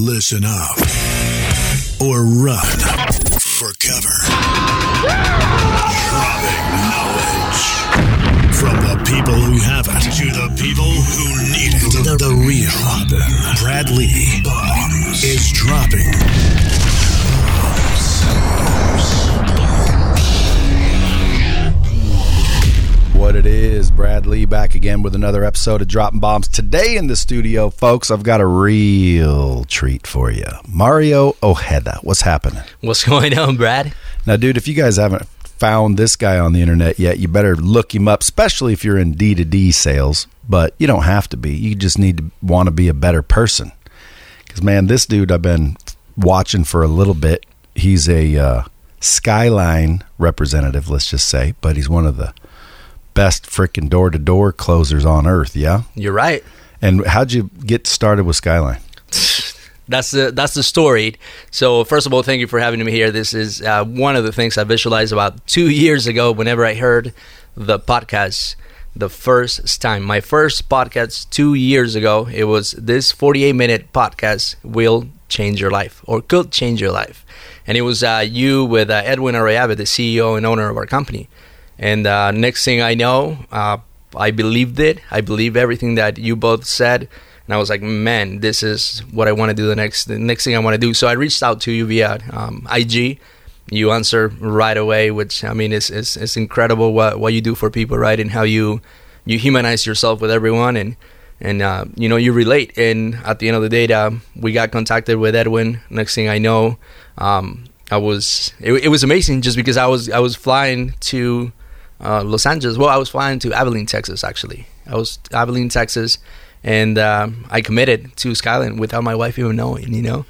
Listen up or run for cover. Dropping knowledge from the people who have it to the people who need it. The, the real Brad Lea is dropping What it is, Brad Lea back again with another episode of Dropping Bombs. Today in the studio, folks, I've got a real treat for you. Mario Ojeda, what's happening? What's going on, Brad? Now, dude, if you guys haven't found this guy on the internet yet, you better look him up, especially if you're in D2D sales. But you don't have to be. You just need to want to be a better person. Because, man, this dude I've been watching for a little bit. He's a uh, Skyline representative, let's just say, but he's one of the best freaking door to door closers on earth. Yeah. You're right. And how'd you get started with Skyline? That's the that's the story. So first of all, thank you for having me here. This is uh, one of the things I visualized about two years ago. Whenever I heard the podcast, the first time, my first podcast two years ago, it was this 48 minute podcast will change your life or could change your life, and it was uh, you with uh, Edwin Arroyave, the CEO and owner of our company. And uh, next thing I know, uh, I believed it. I believe everything that you both said, and I was like, man, this is what I want to do. The next, the next thing I want to do. So I reached out to you via um, IG. You answer right away, which I mean, it's, it's it's incredible what what you do for people, right? And how you you humanize yourself with everyone, and and uh, you know you relate. And at the end of the day, uh, we got contacted with Edwin. Next thing I know, um, I was it, it was amazing just because I was I was flying to uh, Los Angeles. Well, I was flying to Abilene, Texas. Actually, I was Abilene, Texas, and um, I committed to Skyline without my wife even knowing. You know.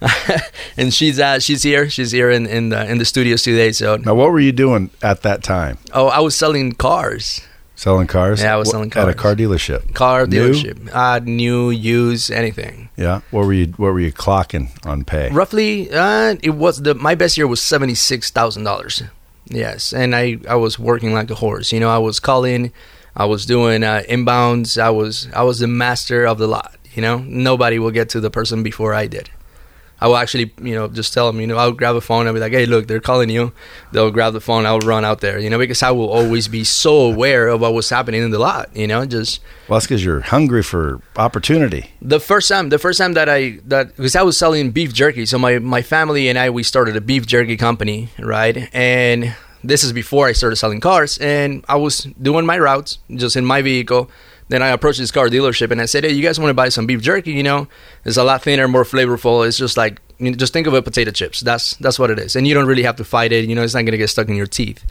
and she's uh, she's here. She's here in in the, in the studios today. So now, what were you doing at that time? Oh, I was selling cars. Selling cars? Yeah, I was selling cars at a car dealership. Car New? dealership, uh, new, used, anything. Yeah. What were you What were you clocking on pay? Roughly, uh, it was the my best year was seventy six thousand dollars. Yes, and I I was working like a horse. You know, I was calling, I was doing uh, inbounds. I was I was the master of the lot. You know, nobody will get to the person before I did. I will actually, you know, just tell them, you know, I'll grab a phone and be like, hey, look, they're calling you. They'll grab the phone. I'll run out there, you know, because I will always be so aware of what was happening in the lot, you know, just. Well, that's because you're hungry for opportunity. The first time, the first time that I, that, because I was selling beef jerky. So my, my family and I, we started a beef jerky company, right? And this is before I started selling cars. And I was doing my routes just in my vehicle. Then I approached this car dealership and I said, "Hey, you guys want to buy some beef jerky? You know, it's a lot thinner, more flavorful. It's just like you know, just think of it potato chips. That's that's what it is, and you don't really have to fight it. You know, it's not gonna get stuck in your teeth."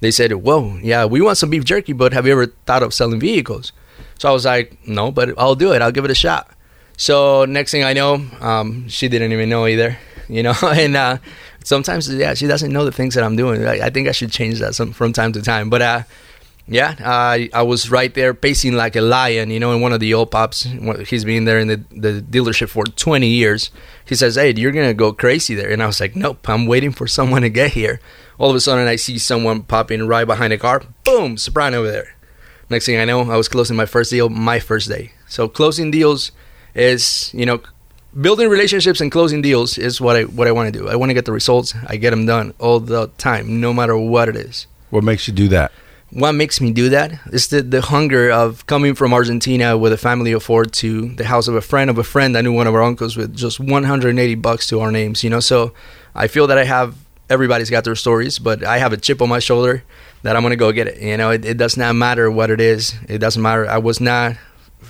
They said, "Whoa, yeah, we want some beef jerky, but have you ever thought of selling vehicles?" So I was like, "No, but I'll do it. I'll give it a shot." So next thing I know, um, she didn't even know either. You know, and uh, sometimes yeah, she doesn't know the things that I'm doing. I, I think I should change that some, from time to time, but. Uh, yeah, I I was right there pacing like a lion, you know, in one of the old pops. He's been there in the, the dealership for 20 years. He says, Hey, you're going to go crazy there. And I was like, Nope, I'm waiting for someone to get here. All of a sudden, I see someone popping right behind a car. Boom, soprano over there. Next thing I know, I was closing my first deal my first day. So, closing deals is, you know, building relationships and closing deals is what I what I want to do. I want to get the results. I get them done all the time, no matter what it is. What makes you do that? What makes me do that is the, the hunger of coming from Argentina with a family of four to the house of a friend of a friend. I knew one of our uncles with just 180 bucks to our names, you know. So I feel that I have everybody's got their stories, but I have a chip on my shoulder that I'm gonna go get it. You know, it, it does not matter what it is. It doesn't matter. I was not,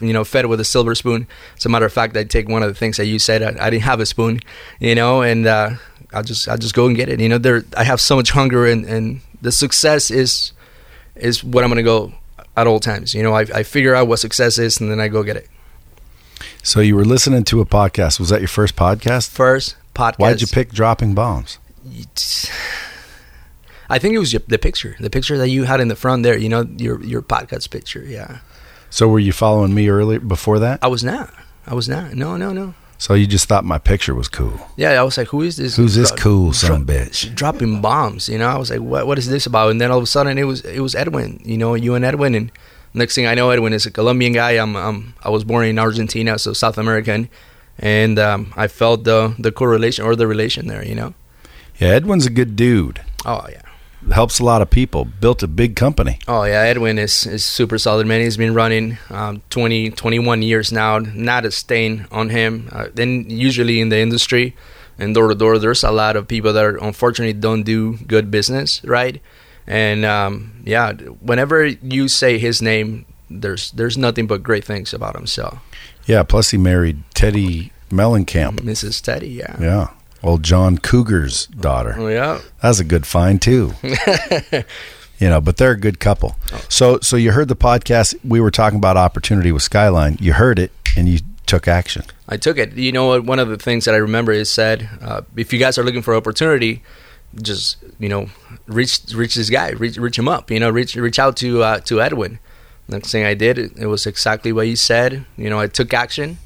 you know, fed with a silver spoon. As a matter of fact, I take one of the things that you said. I, I didn't have a spoon, you know, and uh, I just I just go and get it. You know, there I have so much hunger, and and the success is is what I'm going to go at all times. You know, I, I figure out what success is and then I go get it. So you were listening to a podcast. Was that your first podcast? First podcast. Why'd you pick dropping bombs? I think it was the picture, the picture that you had in the front there. You know, your your podcast picture. Yeah. So were you following me earlier before that? I was not. I was not. No, no, no. So you just thought my picture was cool? Yeah, I was like, "Who is this? Who's this cool son a bitch?" Dropping bombs, you know. I was like, "What? What is this about?" And then all of a sudden, it was it was Edwin, you know, you and Edwin, and next thing I know, Edwin is a Colombian guy. I'm, I'm I was born in Argentina, so South American, and um, I felt the the correlation or the relation there. You know. Yeah, Edwin's a good dude. Oh yeah. Helps a lot of people. Built a big company. Oh yeah, Edwin is, is super solid man. He's been running um, 20, 21 years now. Not a stain on him. Uh, then usually in the industry, and door to door, there's a lot of people that are, unfortunately don't do good business, right? And um, yeah, whenever you say his name, there's there's nothing but great things about him. So Yeah, plus he married Teddi Mellencamp. Mrs. Teddi, yeah. Yeah. Well, John Cougar's daughter. Oh, yeah. That's a good find too. you know, but they're a good couple. So so you heard the podcast we were talking about opportunity with Skyline. You heard it and you took action. I took it. You know what? One of the things that I remember is said, uh, if you guys are looking for opportunity, just you know, reach reach this guy, reach reach him up. You know, reach reach out to uh, to Edwin. Next thing I did, it, it was exactly what he said. You know, I took action,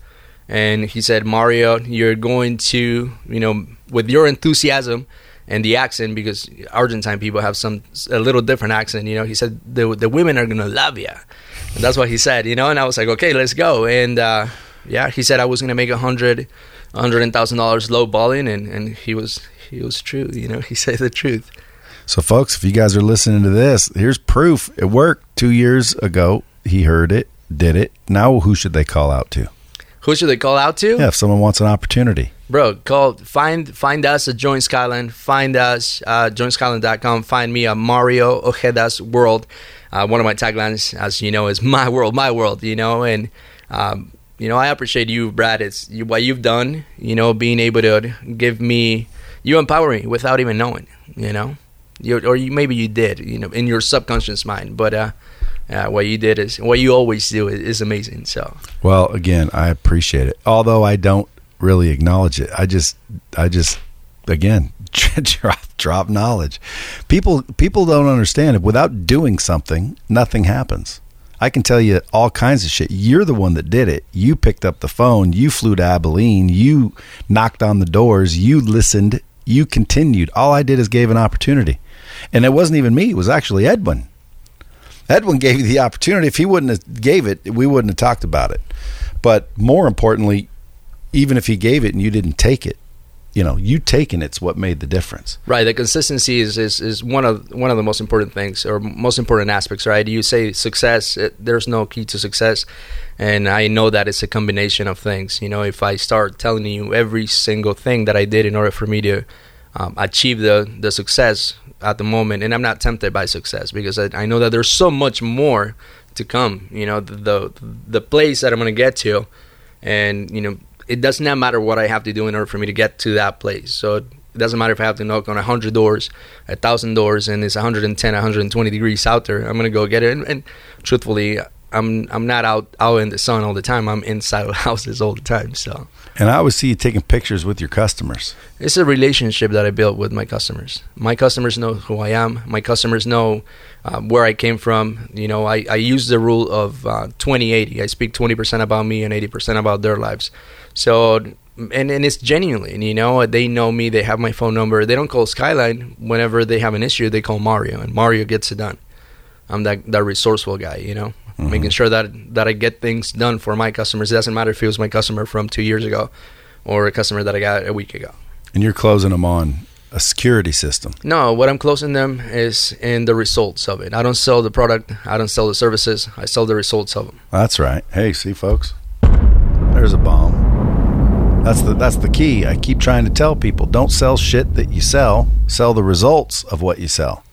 and he said, Mario, you're going to, you know, with your enthusiasm and the accent, because Argentine people have some a little different accent. You know, he said the the women are gonna love you. And that's what he said. You know, and I was like, okay, let's go. And uh, yeah, he said I was gonna make a hundred, hundred thousand dollars low balling, and and he was he was true. You know, he said the truth. So folks, if you guys are listening to this, here's proof. It worked 2 years ago. He heard it, did it. Now who should they call out to? Who should they call out to? Yeah, if someone wants an opportunity. Bro, call find find us at Join Skyline. Find us uh joinskyline.com. Find me at Mario Ojeda's World. Uh, one of my taglines, as you know, is my world, my world, you know, and um, you know, I appreciate you, Brad. It's you, what you've done, you know, being able to give me you empower me without even knowing, you know. You, or you, maybe you did, you know, in your subconscious mind. But uh, uh, what you did is what you always do is, is amazing. So Well, again, I appreciate it. Although I don't really acknowledge it. I just I just again drop drop knowledge. People people don't understand it. Without doing something, nothing happens. I can tell you all kinds of shit. You're the one that did it. You picked up the phone, you flew to Abilene, you knocked on the doors, you listened, you continued. All I did is gave an opportunity. And it wasn't even me, it was actually Edwin. Edwin gave you the opportunity. If he wouldn't have gave it, we wouldn't have talked about it. But more importantly, even if he gave it and you didn't take it, you know, you taking it's what made the difference. Right, the consistency is, is, is one of one of the most important things or most important aspects. Right, you say success. It, there's no key to success, and I know that it's a combination of things. You know, if I start telling you every single thing that I did in order for me to um, achieve the the success at the moment, and I'm not tempted by success because I, I know that there's so much more to come. You know, the the, the place that I'm to get to, and you know it does not matter what I have to do in order for me to get to that place. So it doesn't matter if I have to knock on 100 doors, a 1,000 doors, and it's 110, 120 degrees out there. I'm to go get it. And, and, truthfully, I'm I'm not out, out in the sun all the time. I'm inside of houses all the time. So And I always see you taking pictures with your customers. it's a relationship that I built with my customers. My customers know who I am. My customers know uh, where I came from. You know, I, I use the rule of uh, 20-80. I speak 20% about me and 80% about their lives. So, and, and it's genuinely, you know, they know me. They have my phone number. They don't call Skyline whenever they have an issue. They call Mario, and Mario gets it done. I'm that, that resourceful guy, you know, Mm-hmm. making sure that, that I get things done for my customers. It doesn't matter if it was my customer from two years ago or a customer that I got a week ago. And you're closing them on a security system. No, what I'm closing them is in the results of it. I don't sell the product. I don't sell the services. I sell the results of them. That's right. Hey, see folks. There's a bomb. That's the that's the key. I keep trying to tell people, don't sell shit that you sell. Sell the results of what you sell.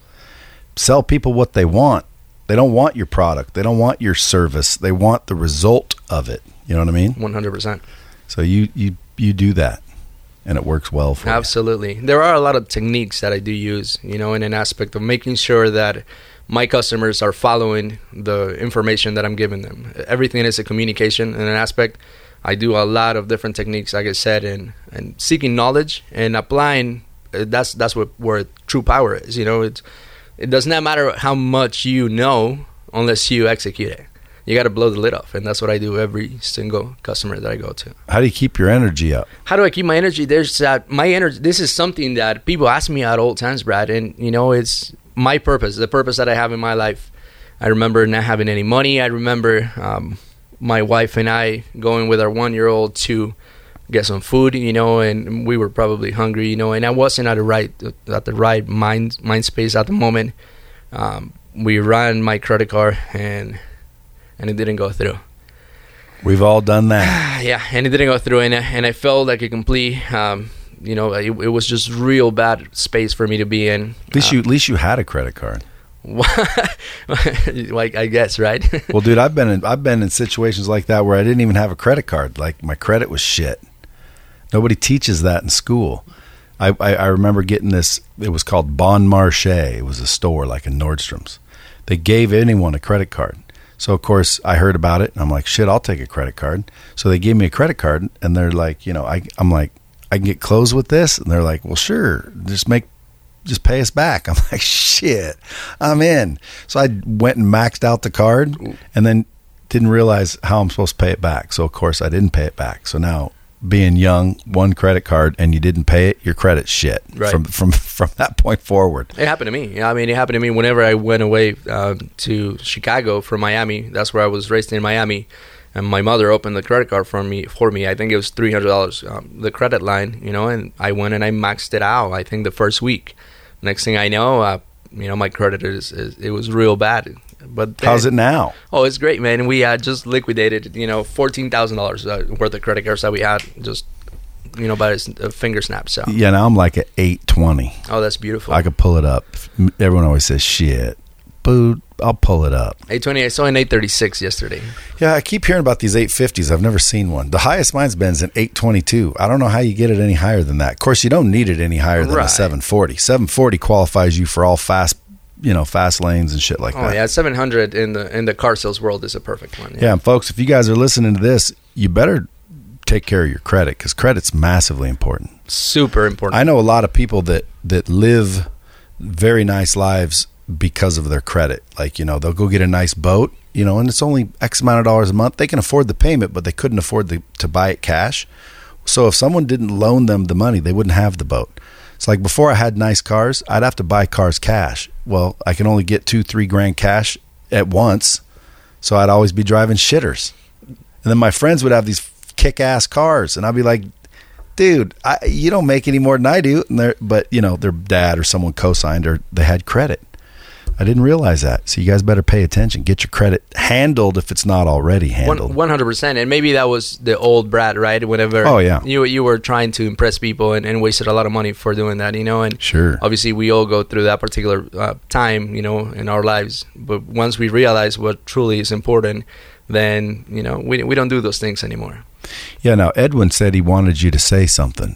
Sell people what they want. They don't want your product. They don't want your service. They want the result of it. You know what I mean? 100%. So you you you do that and it works well for you. Absolutely. There are a lot of techniques that I do use, you know, in an aspect of making sure that my customers are following the information that I'm giving them. Everything is a communication in an aspect. I do a lot of different techniques, like I said, and, and seeking knowledge and applying. uh, That's that's what where true power is. You know, it's it does not matter how much you know unless you execute it. You got to blow the lid off, and that's what I do every single customer that I go to How do you keep your energy up? how do I keep my energy? There's that my energy. This is something that people ask me at all times, Brad, and you know it's my purpose, the purpose that I have in my life. I remember not having any money. I remember um, my wife and I going with our one year old to get some food, you know, and we were probably hungry, you know, and I wasn't at the right at the right mind mind space at the moment. Um, we ran my credit card and and it didn't go through. We've all done that. yeah, and it didn't go through, and and I felt like a complete. Um, you know, it, it was just real bad space for me to be in. At least you, at least you had a credit card. like I guess, right? well, dude, I've been in I've been in situations like that where I didn't even have a credit card. Like my credit was shit. Nobody teaches that in school. I, I, I remember getting this. It was called Bon Marché. It was a store like in Nordstrom's. They gave anyone a credit card. So of course I heard about it and I'm like, shit, I'll take a credit card. So they gave me a credit card and they're like, you know, I I'm like, I can get clothes with this, and they're like, well, sure, just make just pay us back. I'm like, shit, I'm in. So I went and maxed out the card and then didn't realize how I'm supposed to pay it back. So of course I didn't pay it back. So now being young, one credit card and you didn't pay it, your credit shit Right. from from from that point forward. It happened to me. Yeah, I mean, it happened to me whenever I went away um, to Chicago from Miami. That's where I was raised in Miami, and my mother opened the credit card for me. For me, I think it was three hundred dollars, um, the credit line. You know, and I went and I maxed it out. I think the first week. Next thing I know, uh, you know, my credit is, is it was real bad. But How's it now? Oh, it's great, man. We uh, just liquidated, you know, fourteen thousand dollars uh, worth of credit cards that we had just, you know, by a finger snap. So, Yeah, now I'm like at 820. oh, that's beautiful. I could pull it up. Everyone always says shit. But I'll pull it up. Eight twenty. I saw an eight thirty six yesterday. Yeah, I keep hearing about these 850s. I've never seen one. The highest mine's been is an 822. I don't know how you get it any higher than that. Of course, you don't need it any higher than a 740. 740 qualifies you for all fast, you know, fast lanes and shit like Oh that. yeah, seven hundred in the in the car sales world is a perfect one. Yeah, and folks, if you guys are listening to this, you better take care of your credit because credit's massively important. super important. I know a lot of people that that live very nice lives because of their credit. Like, you know, they'll go get a nice boat, you know, and it's only X amount of dollars a month. They can afford the payment, but they couldn't afford the, to buy it cash. So if someone didn't loan them the money, they wouldn't have the boat. It's like before I had nice cars, I'd have to buy cars cash. Well, I can only get two, three grand cash at once. So I'd always be driving shitters. And then my friends would have these kick ass cars, and I'd be like, dude, I, you don't make any more than I do. And they're, but you know, their dad or someone co-signed or they had credit. I didn't realize that. So you guys better pay attention. Get your credit handled if it's not already handled. One hundred percent, and maybe that was the old Brad, right? Whenever Oh, yeah. you you were trying to impress people and, and wasted a lot of money for doing that, you know. And Sure. obviously we all go through that particular uh, time, you know, in our lives. But once we realize what truly is important, then you know we we don't do those things anymore. Yeah. Now Edwin said he wanted you to say something.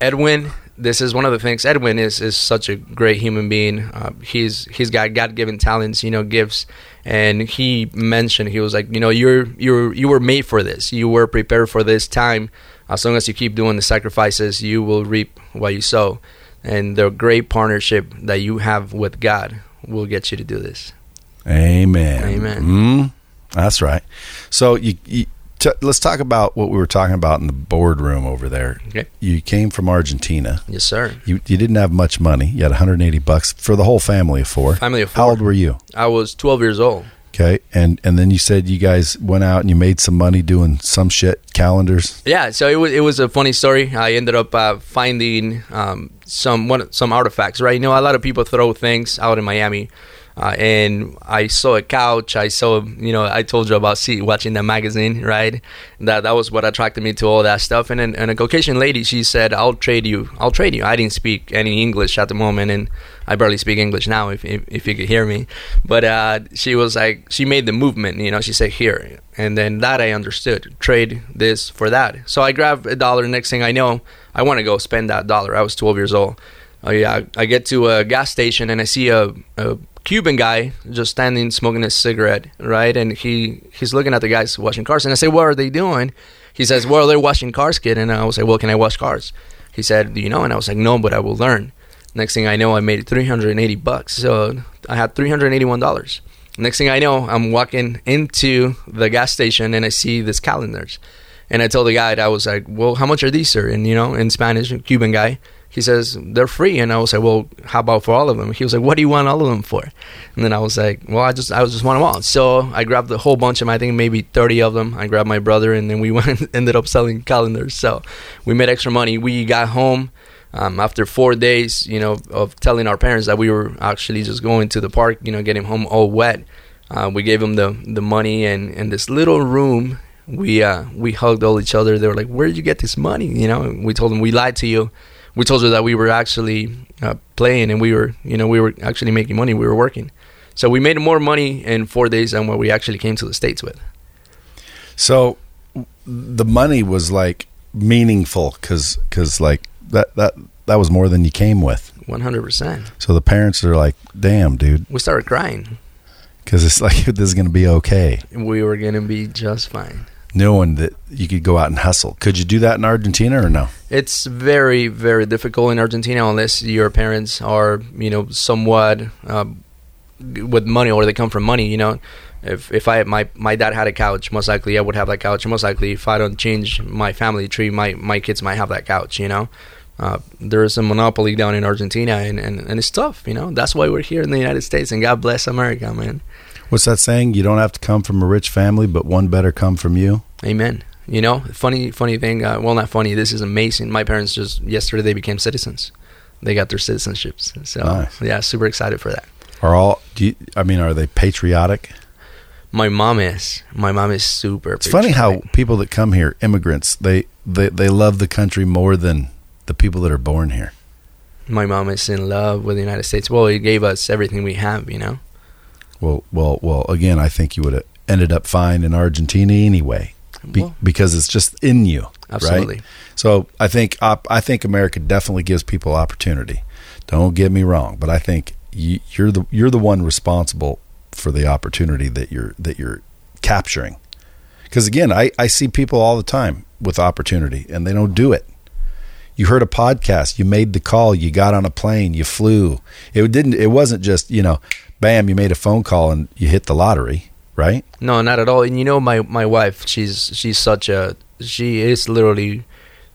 Edwin, this is one of the things. Edwin is, is such a great human being. Uh, he's he's got God given talents, you know, gifts, and he mentioned he was like, you know, you're you're you were made for this. You were prepared for this time. As long as you keep doing the sacrifices, you will reap what you sow. And the great partnership that you have with God will get you to do this. Amen. Amen. Mm, that's right. So you, you t- let's talk about what we were talking about in the boardroom over there. Okay. You came from Argentina. Yes, sir. You you didn't have much money. You had 180 bucks for the whole family of four. Family of four. How old were you? I was 12 years old. Okay, and and then you said you guys went out and you made some money doing some shit calendars. Yeah, so it was it was a funny story. I ended up uh, finding um, some one some artifacts. Right, you know, a lot of people throw things out in Miami, uh, and I saw a couch. I saw, you know, I told you about see watching that magazine, right? That that was what attracted me to all that stuff. And then and a Caucasian lady, she said, "I'll trade you. I'll trade you." I didn't speak any English at the moment, and I barely speak English now. If if, if you could hear me, but uh, she was like, she made the movement. You know, she said, "Here," and then that I understood. Trade this for that. So I grabbed a dollar. Next thing I know, I want to go spend that dollar. I was 12 years old. Oh yeah, I get to a gas station and I see a, a Cuban guy just standing smoking a cigarette, right? And he he's looking at the guys washing cars, and I say, "What are they doing?" He says, "Well, they're washing cars, kid." And I was like, "Well, can I wash cars?" He said, "Do you know?" And I was like, "No, but I will learn." Next thing I know, I made 380 bucks. So I had 381 dollars. Next thing I know, I'm walking into the gas station and I see these calendars. And I told the guy, I was like, well, how much are these, sir? And, you know, in Spanish, Cuban guy, he says, they're free. And I was like, well, how about for all of them? He was like, what do you want all of them for? And then I was like, well, I just, I just want them all. So I grabbed a whole bunch of them, I think maybe 30 of them. I grabbed my brother and then we went, ended up selling calendars. So we made extra money. We got home. Um, after four days, you know, of telling our parents that we were actually just going to the park, you know, getting home all wet, uh, we gave them the the money and in this little room we uh, we hugged all each other. They were like, "Where did you get this money?" You know, we told them we lied to you. We told her that we were actually uh, playing and we were, you know, we were actually making money. We were working, so we made more money in four days than what we actually came to the states with. So the money was like meaningful because because like that that that was more than you came with. One hundred percent. So the parents are like, "Damn, dude," We started crying. because it's like this is going to be okay. We were gonna be just fine. Knowing that you could go out and hustle. Could you do that in Argentina or no? It's very, very difficult in Argentina unless your parents are, you know, somewhat uh, with money or they come from money. You know, if if I my my dad had a couch, most likely I would have that couch. Most likely, if I don't change my family tree, my my kids might have that couch. You know. Uh, there is a monopoly down in Argentina, and, and, and it's tough, you know. That's why we're here in the United States, and God bless America, man. What's that saying? You don't have to come from a rich family, but one better come from you. Amen. You know, funny, funny thing. Uh, well, not funny. This is amazing. My parents just yesterday they became citizens. They got their citizenships. So Nice. yeah, super excited for that. Are all? Do you, I mean, are they patriotic? My mom is. My mom is super. It's funny how people that come here, immigrants, they they they love the country more than the people that are born here. my mom is in love with the United States. Well, it gave us everything we have. You know. Well, well, well. Again, I think you would have ended up fine in Argentina anyway, be, Well, because it's just in you, absolutely. right? So I think op, I think America definitely gives people opportunity. Don't get me wrong, but I think you, you're the you're the one responsible for the opportunity that you're that you're capturing. Because again, I, I see people all the time with opportunity and they don't do it. You heard a podcast, you made the call, you got on a plane, you flew. It didn't it wasn't just, you know, bam, you made a phone call and you hit the lottery, right? No, not at all. And you know, my my wife, she's she's such a she is literally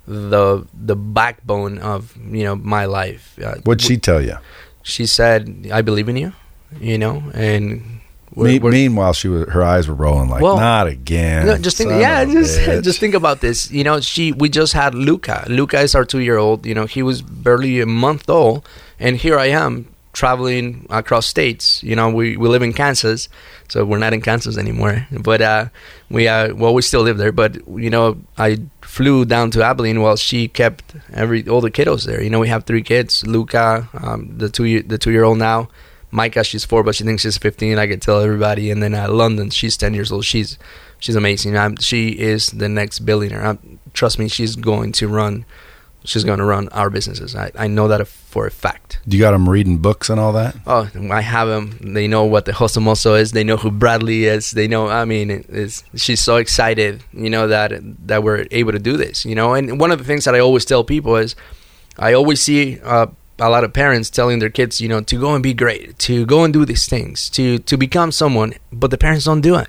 the the backbone of you know my life. Uh, What'd she tell you? she said, "I believe in you," you know, and we're- Me- we're- meanwhile, she was her eyes were rolling like, Well, not again. No, just think, yeah, just bitch." just think about this. You know, she we just had Luca. Luca is our two year old. You know, he was barely a month old, and here I am traveling across states. You know, we we live in Kansas, so we're not in Kansas anymore. But uh, we uh, well, we still live there. But you know, I flew down to Abilene while she kept every all the kiddos there. You know, we have three kids. Luca, um, the two the two year old now. Micah, she's four, but she thinks she's 15. I could tell everybody. And then uh, London, she's 10 years old. She's she's amazing. i she is the next billionaire. i trust me, she's going to run. She's going to run our businesses. I, I know that for a fact. Do you got them reading books and all that? Oh, I have them. They know what the Hosomoso is. They know who Brad Lea is. They know. I mean, it's, she's so excited. You know that that we're able to do this. You know, and one of the things that I always tell people is, I always see uh, a lot of parents telling their kids, you know, to go and be great, to go and do these things, to to become someone, but the parents don't do it.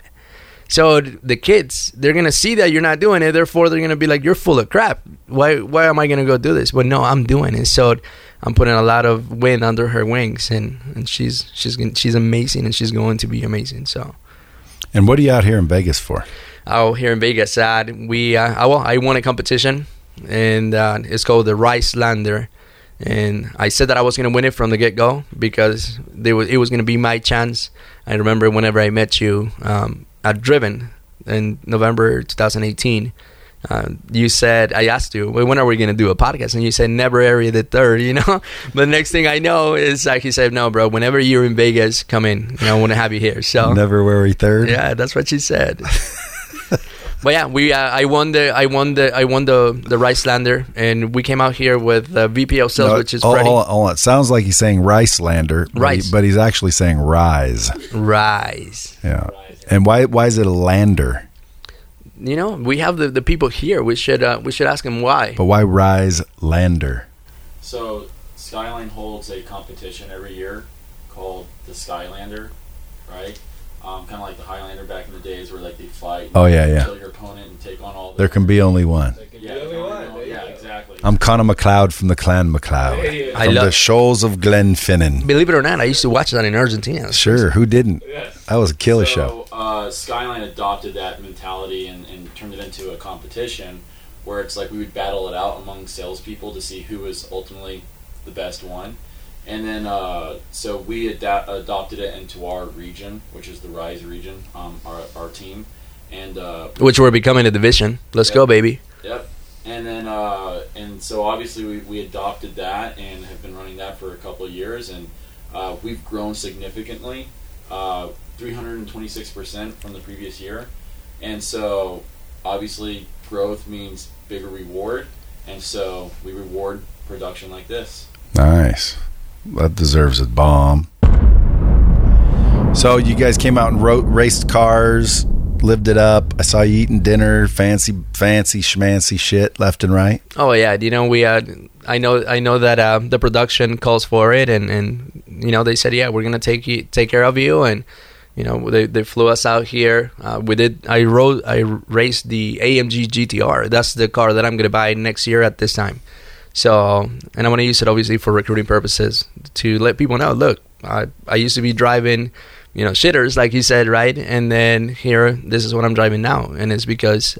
So the kids, they're gonna see that you're not doing it. Therefore, they're gonna be like, "You're full of crap. Why? Why am I gonna go do this?" But no, I'm doing it. So I'm putting a lot of wind under her wings, and, and she's she's she's amazing, and she's going to be amazing. So And what are you out here in Vegas for? out here in Vegas, uh, we uh, I, well, I won a competition, and uh, it's called the Rice Lander. And I said that I was going to win it from the get go because they was, it was going to be my chance. I remember whenever I met you um, at Driven in November 2018. Uh, you said I asked you, well, when are we going to do a podcast? And you said never area the third, you know. but the next thing I know is like he said, no, bro. Whenever you're in Vegas, come in. You know, I want to have you here. So February 3rd? yeah, that's what she said. but yeah, we uh, I won the I won the I won the the Rice Lander, and we came out here with uh, sales, No, which is hold, Freddie hold on, hold. It sounds like he's saying Rice Lander, but, he- but he's actually saying Rise. Rise. Yeah. And why why is it a lander? You know, we have the, the people here. We should uh, we should ask them why. But why Rise Lander? So Skyline holds a competition every year called the Skylander, right? um, kind of like the Highlander back in the days, where like they fight. Oh, yeah, yeah. Kill your opponent and take on all. The, There can be only one. Yeah, I'm Connor MacLeod from the Clan MacLeod. I From love- the shoals of Glenfinnan. Believe it or not, I used to watch that in Argentina. Sure, who didn't? That was a killer so, show. Uh, Skyline adopted that mentality and, and turned it into a competition where it's like we would battle it out among salespeople to see who was ultimately the best one. And then, uh, so we ada- adopted it into our region, which is the Rise region, um, our, our team. And uh, Which we're becoming a division. Let's Yeah. go, baby. And then, uh, and so obviously we, we adopted that and have been running that for a couple of years, and uh, we've grown significantly, uh, 326% from the previous year. And so obviously growth means bigger reward, and so we reward production like this. Nice. That deserves a bomb. So you guys came out and wrote, raced cars, lived it up. I saw you eating dinner, fancy, fancy, schmancy shit left and right. Oh yeah, you know we. Uh, I know. I know that uh, the production calls for it, and and you know they said, yeah, we're gonna take you, take care of you, and you know they, they flew us out here. Uh, we did. I rode. I raced the AMG GTR. That's the car that I'm gonna buy next year at this time. So, and I want to use it obviously for recruiting purposes to let people know. Look, I I used to be driving, you know, shitters like you said, right? And then here, this is what I'm driving now, and it's because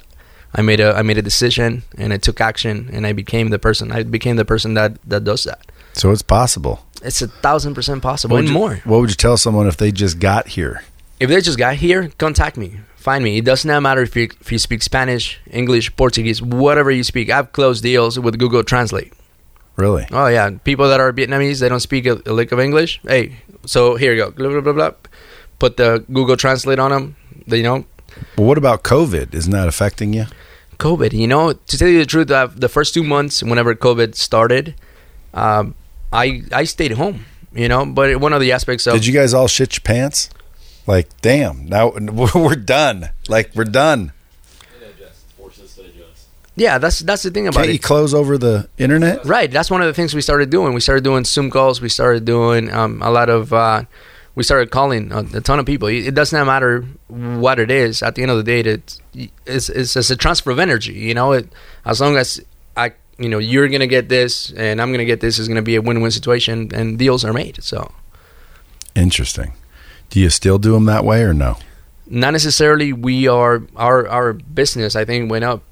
I made a I made a decision and I took action and I became the person. I became the person that that does that. So it's possible. It's a thousand percent possible What would and you- more. What would you tell someone if they just got here? If they just got here, contact me. Find me. It does not matter if you if you speak Spanish, English, Portuguese, whatever you speak. I've closed deals with Google Translate. Really? Oh yeah, people that are Vietnamese, they don't speak a, a lick of English. Hey, so here you go. Blah, blah, blah, blah. Put the Google Translate on them. You know, Well, what about COVID? Isn't that affecting you? COVID. You know, to tell you the truth, uh, the first two months, whenever COVID started, um, I I stayed home. You know, but one of the aspects of Did you guys all shit your pants? Like, damn, now we're done. Like, we're done. Forces to adjust. yeah, that's that's the thing about Can't it. you close over the internet? Right. That's one of the things we started doing. We started doing Zoom calls. We started doing um, a lot of. Uh, we started calling a, a ton of people. It it does not matter what it is. At the end of the day, it's it's, it's, it's a transfer of energy. You know, it, as long as I, you know, you're gonna get this and I'm gonna get this, is gonna be a win-win situation, and deals are made. So Interesting. Do you still do them that way or no? not necessarily. We are our our business. I think went up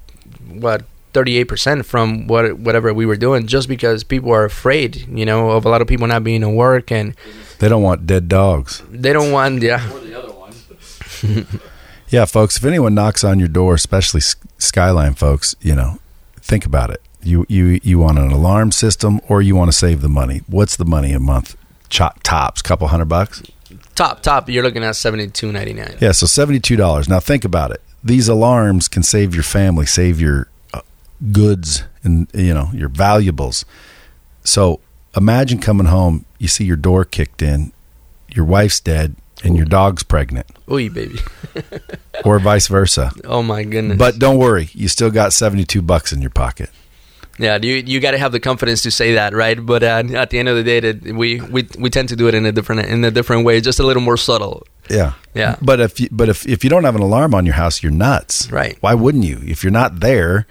what. 38% from what whatever we were doing just because people are afraid you know of a lot of people not being at work and They don't want dead dogs. They don't want, yeah. Or the other one. Yeah, folks, if anyone knocks on your door, especially Skyline folks, you know, think about it. You you you want an alarm system or you want to save the money. What's the money a month? Chop tops, couple hundred bucks. Top, top, you're looking at seventy two ninety nine. Yeah, so seventy-two dollars. Now think about it. These alarms can save your family, save your uh, goods, and you know your valuables. So imagine coming home, you see your door kicked in, your wife's dead, and your dog's pregnant, Oy, baby. or vice versa. Oh my goodness. But don't worry, you still got seventy-two bucks in your pocket. yeah, you you got to have the confidence to say that, right? But uh, at the end of the day, that we, we we tend to do it in a different in a different way, just a little more subtle. Yeah, Yeah. But if you, but if if you don't have an alarm on your house, you're nuts. Right. Why wouldn't you? If you're not there,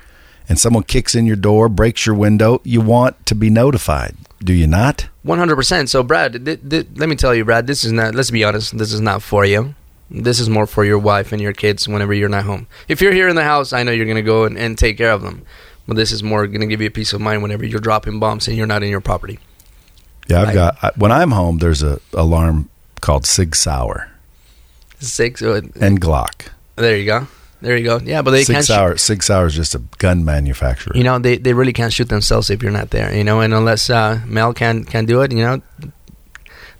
and someone kicks in your door, breaks your window, you want to be notified. Do you not? One hundred percent. So, Brad, th- th- let me tell you, Brad, this is not. Let's be honest. This is not for you. This is more for your wife and your kids whenever you're not home. If you're here in the house, I know you're gonna go and, and take care of them. But this is more gonna give you a peace of mind whenever you're dropping bombs and you're not in your property. Yeah, I've Right. got. I, when I'm home, there's a alarm called Sig Sauer Six. Uh, and Glock. there you go. There you go. Yeah, but they 6 can't. shoot- Sauer. Sig Sauer is just a gun manufacturer. you know, they, they really can't shoot themselves if you're not there. You know, and unless uh, Mel can can do it, you know,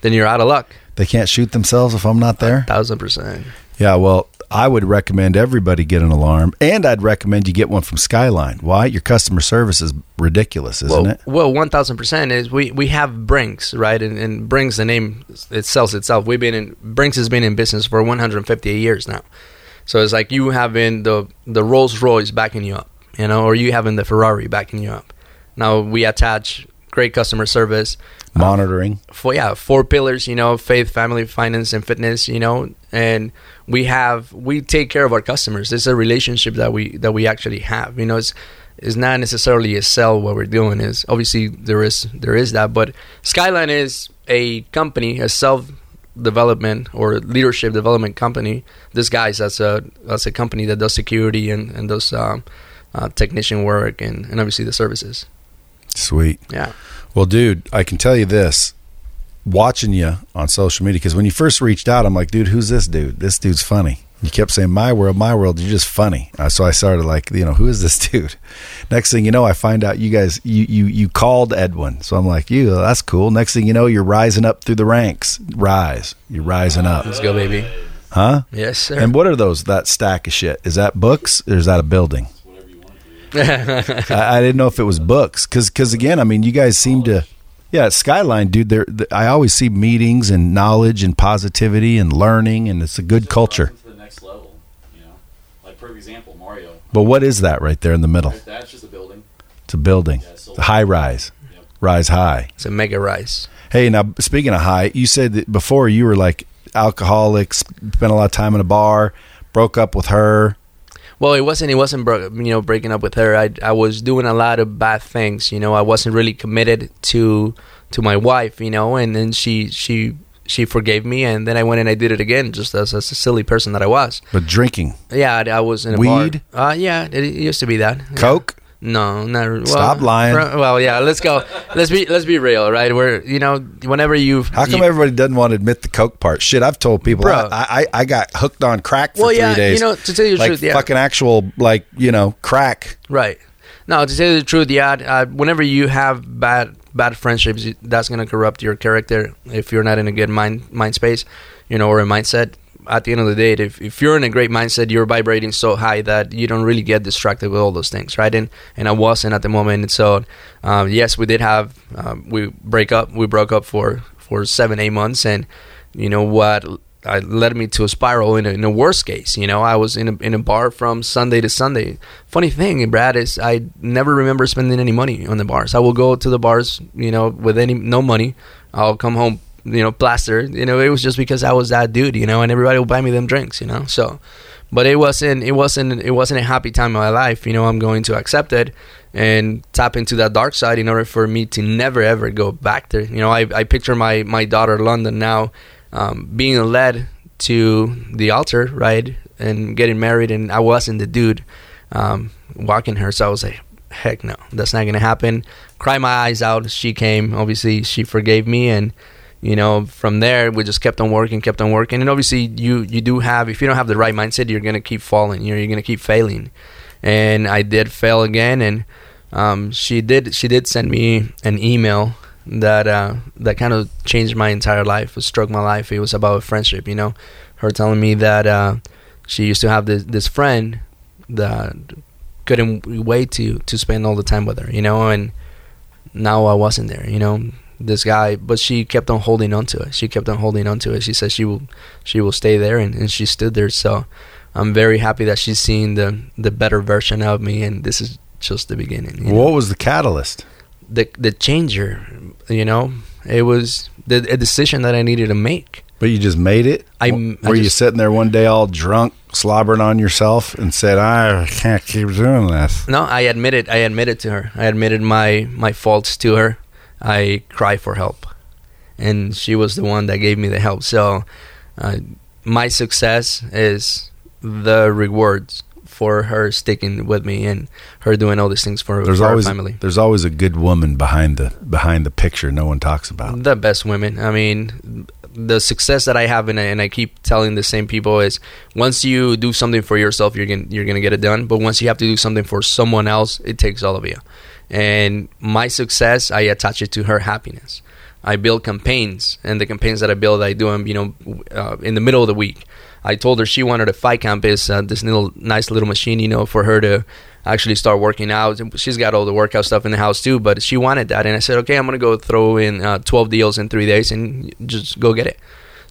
then you're out of luck. they can't shoot themselves if I'm not there. Thousand percent. Yeah, well, I would recommend everybody get an alarm, and I'd recommend you get one from Skyline. Why? Your customer service is ridiculous, isn't well, it? Well, one thousand percent is we we have Brinks, right? And, and Brinks, the name it sells itself. We've been in Brinks has been in business for 150 years now. So it's like you having the the Rolls Royce backing you up, you know, or you having the Ferrari backing you up. Now we attach great customer service. Uh, Monitoring. For yeah, four pillars. You know, faith, family, finance, and fitness. You know, and we have we take care of our customers. It's a relationship that we that we actually have. You know, it's it's not necessarily a sell. What we're doing is obviously there is there is that, but Skyline is a company, a self development or leadership development company disguised as a as a company that does security and and does um, uh, technician work and and obviously the services. Sweet. Yeah. Well, dude, I can tell you this. Watching you on social media, because when you first reached out, I'm like, dude, who's this dude? This dude's funny. You kept saying my world, my world. You're just funny. Uh, so I started like, you know, who is this dude? Next thing you know, I find out you guys, you you you called Edwin. So I'm like, you, that's cool. Next thing you know, you're rising up through the ranks. Rise, you're rising up, Let's go, baby. huh? Yes, sir. And what are those? That stack of shit? Is that books or is that a building? Whatever you want to do. I, I didn't know if it was books because cause again, I mean, you guys seem to, yeah, Skyline, dude. There, I always see meetings and knowledge and positivity and learning, and it's a good culture. Rising To the next level, you know. Like for example, Mario. But what is that right there in the middle? Right, That's just a building. It's a building, Yeah, so it's a high rise, Yep. rise high. it's a mega rise. Hey, now speaking of high, you said that before you were like alcoholic, spent a lot of time in a bar, broke up with her. Well, it wasn't. It wasn't. Bro- you know, breaking up with her. I I was doing a lot of bad things. You know, I wasn't really committed to to my wife. You know, and then she she she forgave me, and then I went and I did it again, just as, as a silly person that I was. But drinking, Yeah, I, I was in a Weed? bar. Uh, yeah, it, it used to be that. Yeah. coke. No, not. Well, Stop lying. Well, yeah, let's go. let's be let's be real, right? We're you know, whenever you've How come you, everybody doesn't want to admit the coke part? Shit, I've told people Bro. I, I I got hooked on crack for Well, three yeah, days. you know, to tell you the like truth, yeah. fucking actual like you know crack. Right. No, to tell you the truth, yeah. Uh, whenever you have bad bad friendships, that's gonna corrupt your character if you're not in a good mind mind space, you know, or a mindset. At the end of the day, if if you're in a great mindset, you're vibrating so high that you don't really get distracted with all those things, right? And and I wasn't at the moment. And so, um, yes, we did have um, we break up. We broke up for for seven eight months, and you know what I led me to a spiral in a, in a worst case. You know, I was in a in a bar from Sunday to Sunday. Funny thing, Brad, is I never remember spending any money on the bars. I will go to the bars, you know, with any no money. I'll come home, you know, plastered. You know, it was just because I was that dude, you know, and everybody would buy me them drinks, you know. So, but it wasn't it wasn't it wasn't a happy time in my life. You know, I'm going to accept it and tap into that dark side in order for me to never ever go back there. You know, I I picture my my daughter London now um, being led to the altar, right, and getting married, and I wasn't the dude um, walking her. So I was like, heck no, that's not gonna happen. Cry my eyes out. She came. Obviously, she forgave me, and you know, from there we just kept on working, kept on working, and obviously you you do have if you don't have the right mindset, you're gonna keep falling. You're, you're gonna keep failing, and I did fail again, and um, she did she did send me an email that uh, that kind of changed my entire life. It struck my life. It was about friendship, you know, her telling me that uh, she used to have this this friend that couldn't wait to to spend all the time with her, you know, and now I wasn't there, you know. This guy, but she kept on holding on to it. She kept on holding on to it. She said she will, she will stay there, and, and she stood there. So, I'm very happy that she's seeing the the better version of me, and this is just the beginning. you know? What was the catalyst? The the changer. You know, it was the a decision that I needed to make. But you just made it. I- W- I were you just- sitting there one day all drunk, slobbering on yourself, and said, "I can't keep doing this." No, I admitted. I admitted to her. I admitted my my faults to her. I cried for help, and she was the one that gave me the help. So, uh, my success is the rewards for her sticking with me and her doing all these things for, There's for always our family. there's always a good woman behind the behind the picture. No one talks about. the best women. I mean, the success that I have, and I, and I keep telling the same people is once you do something for yourself, you're gonna you're gonna get it done. But once you have to do something for someone else, it takes all of you. And my success, I attach it to her happiness. I build campaigns, and the campaigns that I build, I do them, you know, uh, in the middle of the week. I told her she wanted a fight campus, uh, this little nice little machine, you know, for her to actually start working out. She's got all the workout stuff in the house too, but she wanted that, and I said, okay, I'm gonna go throw in uh, 12 deals in three days and just go get it.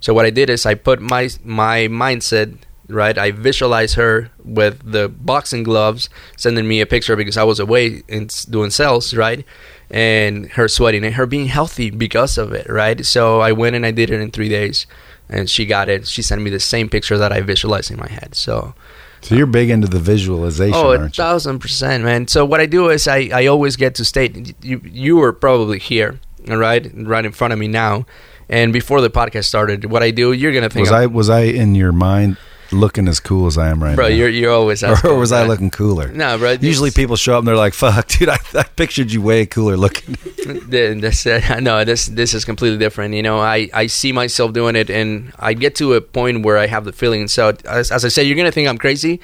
So what I did is I put my my mindset right. I visualized her with the boxing gloves, sending me a picture because I was away and doing sales, right? And her sweating and her being healthy because of it, right? So I went and I did it in three days, and she got it. She sent me the same picture that I visualized in my head. So So you're big into the visualization, Oh, a aren't you? thousand percent, man. So what I do is I, I always get to state you you were probably here, all right, right in front of me now, and before the podcast started, what I do, you're gonna think, Was I was I in your mind looking as cool as I am right bro, now? Bro, you're you're always or, was I looking cooler? No, bro. Usually people show up and they're like, "Fuck, dude, I, I pictured you way cooler looking." th- this uh, no this this is completely different you know i i see myself doing it and i get to a point where i have the feeling so as, as i said you're gonna think i'm crazy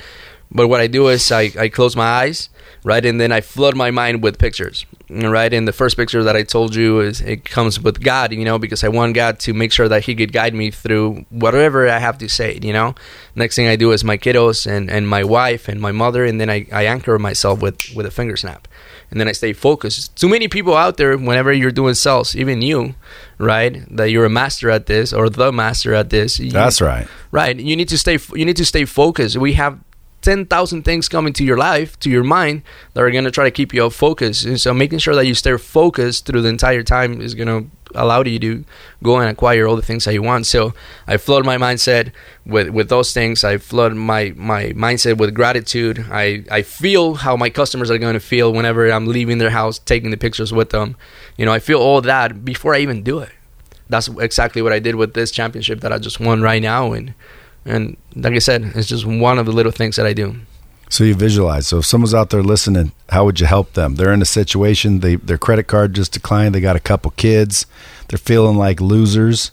but what i do is i i close my eyes right and then i flood my mind with pictures right and the first picture that i told you is it comes with god you know because i want god to make sure that he could guide me through whatever i have to say you know next thing i do is my kiddos and and my wife and my mother and then i i anchor myself with with a finger snap and then I stay focused. Too many people out there, whenever you're doing sales, even you, right, that you're a master at this or the master at this. you- That's right. right. You need to stay. You need to stay focused. We have ten thousand things coming to your life, to your mind, that are going to try to keep you off focus. And so, making sure that you stay focused through the entire time is going to allow you to go and acquire all the things that you want. So, I flood my mindset with with those things. I flood my my mindset with gratitude. I I feel how my customers are going to feel whenever I'm leaving their house, taking the pictures with them. You know, I feel all that before I even do it that's exactly what I did with this championship that I just won right now. And and like I said, it's just one of the little things that I do. So you visualize. So if someone's out there listening, how would you help them? They're in a situation. They their credit card just declined. They got a couple kids. They're feeling like losers.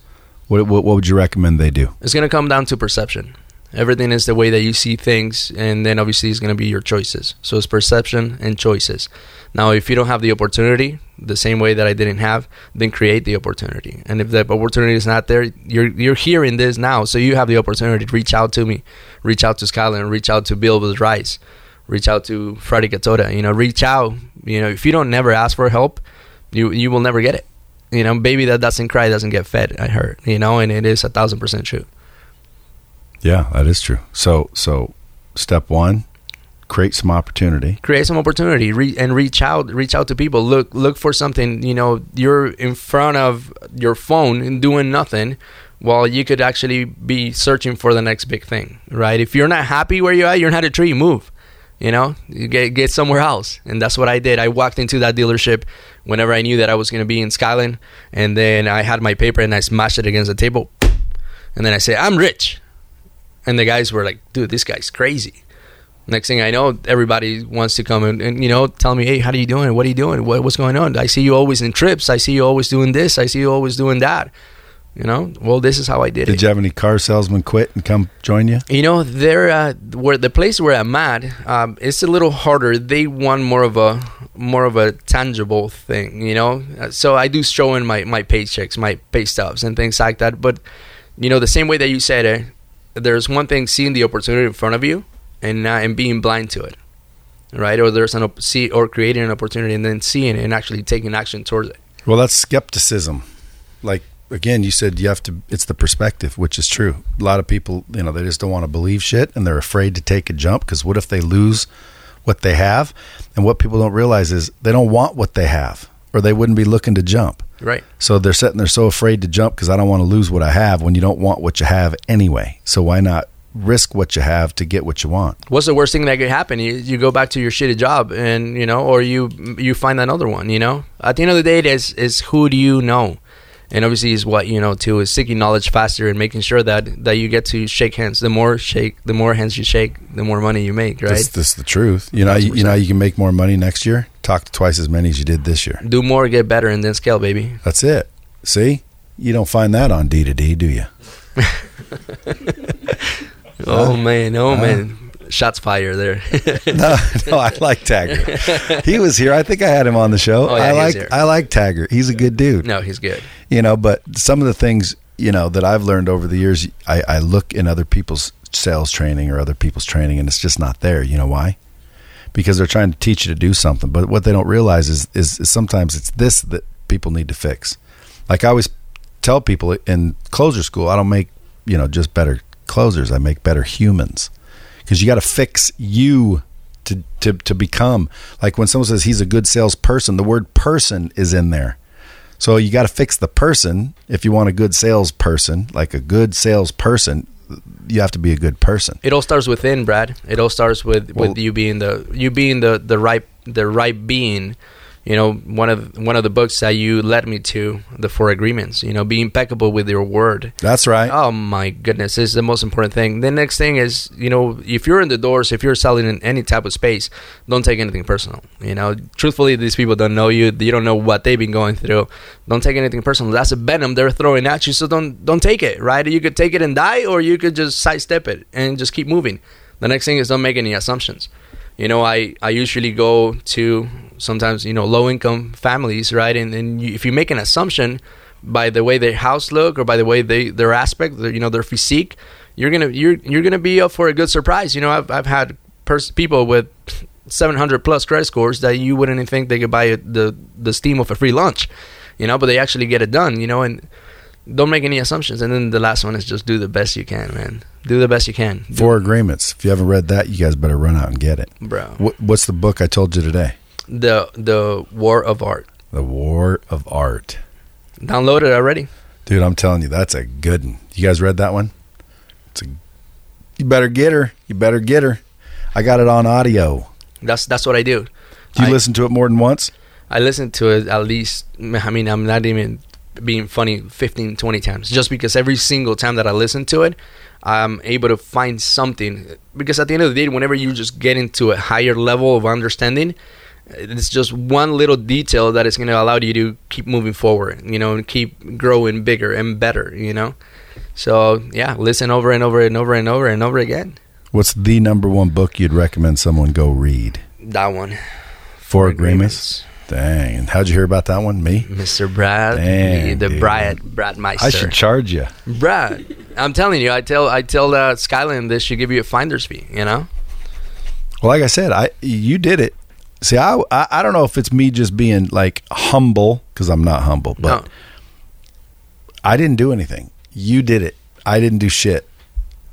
What what, what would you recommend they do? It's gonna come down to perception. Everything is the way that you see things, and then obviously it's gonna be your choices. So it's perception and choices. Now, if you don't have the opportunity, the same way that I didn't have, then create the opportunity. And if the opportunity is not there, you're you're hearing this now, so you have the opportunity to reach out to me, reach out to Skyline, reach out to Bill with Rice, reach out to Freddie Catoda. You know, reach out. You know, if you don't never ask for help, you you will never get it. You know, baby that doesn't cry doesn't get fed. I heard. You know, and it is a thousand percent true. Yeah, that is true. So so step one, create some opportunity. create some opportunity. Re- and reach out reach out to people. Look look for something you know you're in front of your phone and doing nothing while you could actually be searching for the next big thing right? If you're not happy where you're at you're not a tree move you know? Get get somewhere else. And that's what i did. I walked into that dealership whenever i knew that i was going to be in skyline and then i had my paper and i smashed it against the table. And then i said i'm rich and the guys were like dude this guy's crazy Next thing I know, everybody wants to come and, and you know tell me, hey, how are you doing? What are you doing? What, what's going on? I see you always in trips. I see you always doing this. I see you always doing that. You know, well, this is how I did, Did it. Did you have any car salesmen quit and come join you? You know, they're uh, where the place where I'm at. Um, it's a little harder. They want more of a more of a tangible thing. You know, Uh, so I do show in my my paychecks, my pay stubs, and things like that. But you know, the same way that you said it, there's one thing seeing the opportunity in front of you and not, and being blind to it, right? Or there's an op- see or creating an opportunity and then seeing it and actually taking action towards it. Well, that's skepticism. Like again, you said you have to. It's the perspective, which is true. A lot of people, you know, they just don't want to believe shit, and they're afraid to take a jump because what if they lose what they have? And what people don't realize is they don't want what they have, or they wouldn't be looking to jump. Right. So they're sitting there so afraid to jump because I don't want to lose what I have. When you don't want what you have anyway, so why not risk what you have to get what you want? what's the worst thing that could happen? You, you go back to your shitty job, and you know, or you you find another one. You know, at the end of the day, it is is who do you know, and obviously is what you know too is seeking knowledge faster and making sure that that you get to shake hands. The more shake, the more hands you shake, the more money you make. Right. That's, that's the truth. You know, you, you know, you can make more money next year. Talk to twice as many as you did this year. Do more, get better, and then scale, baby. That's it. See, you don't find that on D to D, do you? Oh man, oh man, shots fired there. no, no, I like Taggart. He was here. I think I had him on the show. Oh, yeah, I like. I like Taggart. He's a good dude. no, he's good. You know, but some of the things you know that I've learned over the years, I, I look in other people's sales training or other people's training, and it's just not there. You know why? Because they're trying to teach you to do something, but what they don't realize is is, is sometimes it's this that people need to fix. Like I always tell people in closer school, I don't make you know just better closers. I make better humans because you got to fix you to, to, to become. Like when someone says he's a good salesperson, the word person is in there. So you got to fix the person if you want a good salesperson, like a good salesperson. You have to be a good person. It all starts within, Brad. It all starts with Well- with you being the you being the the right the right being. You know, one of one of the books that you led me to, the Four Agreements. You know, be impeccable with your word. That's right. Oh my goodness, this is the most important thing. The next thing is, you know, if you're in the doors, if you're selling in any type of space, don't take anything personal. You know, truthfully, these people don't know you. You don't know what they've been going through. Don't take anything personal. That's a venom they're throwing at you, so don't don't take it. Right? You could take it and die, or you could just sidestep it and just keep moving. The next thing is don't make any assumptions. You know, I, I usually go to sometimes, you know, low income families, right? And, and you, if you make an assumption by the way their house look or by the way they their aspect, their, you know, their physique, you're gonna you're you're gonna be up for a good surprise. You know, I've I've had pers- people with 700 plus credit scores that you wouldn't even think they could buy a, the the steam of a free lunch, you know, but they actually get it done. You know, and don't make any assumptions. And then the last one is just do the best you can, man. Do the best you can, Do- Four agreements. If you haven't read that, you guys better run out and get it. bro. What, what's the book I told you today? The the War of Art. The War of Art. Download it already. Dude, I'm telling you, that's a good one. You guys read that one? It's a, you better get her. You better get her. I got it on audio. That's that's what I do. Do you I- listen to it more than once? I listen to it at least. I mean, I'm not even being funny 15, 20 times, just because every single time that I listen to it, I'm able to find something. Because at the end of the day, whenever you just get into a higher level of understanding, it's just one little detail that is going to allow you to keep moving forward, you know, and keep growing bigger and better, you know. So yeah, listen over and over and over and over and over again. What's the number one book you'd recommend someone go read? That one, Four Agreements. Dang. And how'd you hear about that one? Me? Mr. Brad, Damn, the dude. Brad Brad Meister. I should charge you. Brad, I'm telling you, I tell I tell uh, Skyline this should give you a finder's fee. You know, Well, like I said, I you did it. See, I I, I don't know if it's me just being like humble because I'm not humble, but no, I didn't do anything. You did it. I didn't do shit.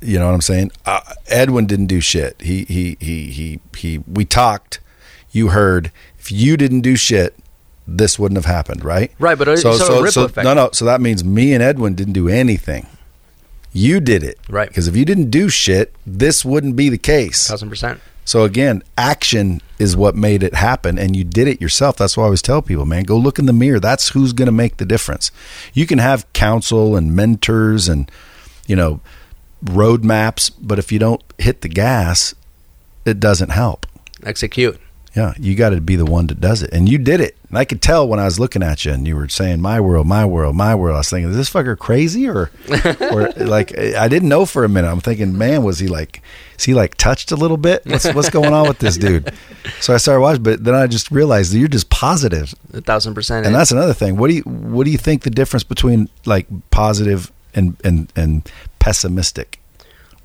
You know what I'm saying? Uh, Edwin didn't do shit. He he he he he. We talked. You heard. If you didn't do shit, this wouldn't have happened, right? right? But So a so ripple so effect. no no. So that means me and Edwin didn't do anything. You did it, Right. Because if you didn't do shit, this wouldn't be the case. thousand percent. So again, action is what made it happen, and you did it yourself. That's why I always tell people, man, go look in the mirror. That's who's going to make the difference. You can have counsel and mentors and you know roadmaps, but if you don't hit the gas, it doesn't help. Execute. Yeah, you got to be the one that does it, and you did it. And I could tell when I was looking at you, and you were saying "my world, my world, my world." I was thinking, is this fucker crazy, or, or like I didn't know for a minute. I'm thinking, man, was he like, is he like touched a little bit? What's what's going on with this dude? So I started watching, but then I just realized that you're just positive, A thousand percent. and eh? that's another thing. What do you what do you think the difference between like positive and and and pessimistic?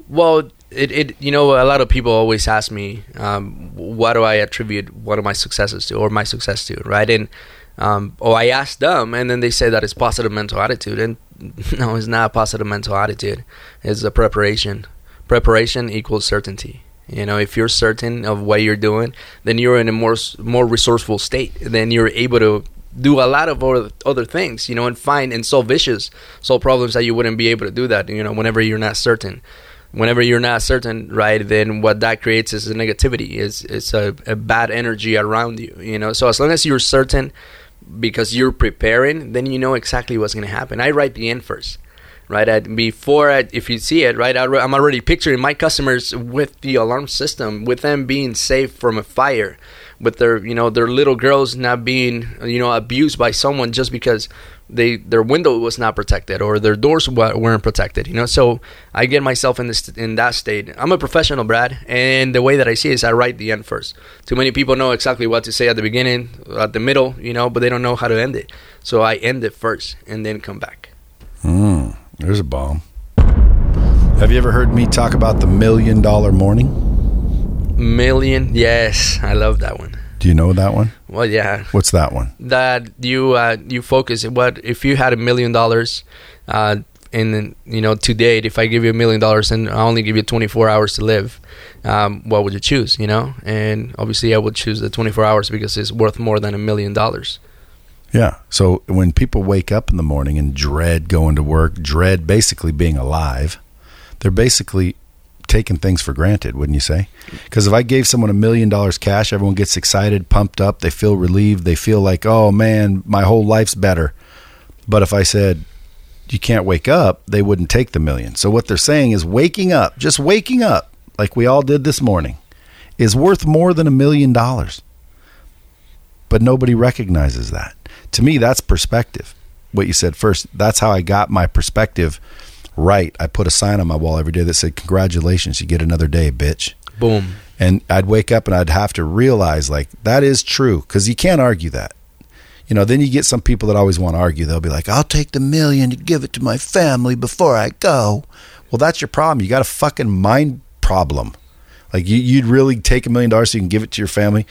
well, it, it you know a lot of people always ask me, um, what do I attribute one of my successes to or my success to, right? And um, or I ask them, and then they say that it's positive mental attitude, and no, it's not a positive mental attitude. It's a preparation. Preparation equals certainty. You know, if you're certain of what you're doing, then you're in a more more resourceful state. Then you're able to do a lot of other, other things. You know, and find and solve issues, solve problems that you wouldn't be able to do that. You know, whenever you're not certain. Whenever you're not certain, right, then what that creates is a negativity. Is it's a, a bad energy around you. You know, so as long as you're certain, because you're preparing, then you know exactly what's going to happen. I write the end first right? At, before, I, if you see it, right, I, I'm already picturing my customers with the alarm system, with them being safe from a fire, with their, you know, their little girls not being, you know, abused by someone just because they their window was not protected or their doors weren't protected, you know. So I get myself in this in that state. I'm a professional, Brad, and the way that I see it is I write the end first. Too many people know exactly what to say at the beginning, at the middle, you know, but they don't know how to end it. So I end it first and then come back. Mm, there's a bomb. Have you ever heard me talk about the million dollar morning? Million, yes, I love that one. Do you know that one? Well, yeah, What's that one? that you uh, you focus. What if you had a million dollars, uh, and then you know to date, if I give you a million dollars and I only give you 24 hours to live, um, what would you choose? You know, and obviously I would choose the 24 hours because it's worth more than a million dollars. Yeah. So when people wake up in the morning and dread going to work, dread basically being alive, they're basically taking things for granted, wouldn't you say? Because if I gave someone a million dollars cash, everyone gets excited, pumped up, they feel relieved, they feel like, oh man, my whole life's better. But if I said, you can't wake up, they wouldn't take the million. So what they're saying is waking up, just waking up, like we all did this morning, is worth more than a million dollars. But nobody recognizes that to me, that's perspective. What you said first, that's how I got my perspective right. I put a sign on my wall every day that said, Congratulations, you get another day, bitch. Boom. And I'd wake up and I'd have to realize, like, that is true because you can't argue that. You know, then you get some people that always want to argue. They'll be like, I'll take the million to give it to my family before I go. Well, that's your problem. You got a fucking mind problem. Like, you, you'd really take a million dollars so you can give it to your family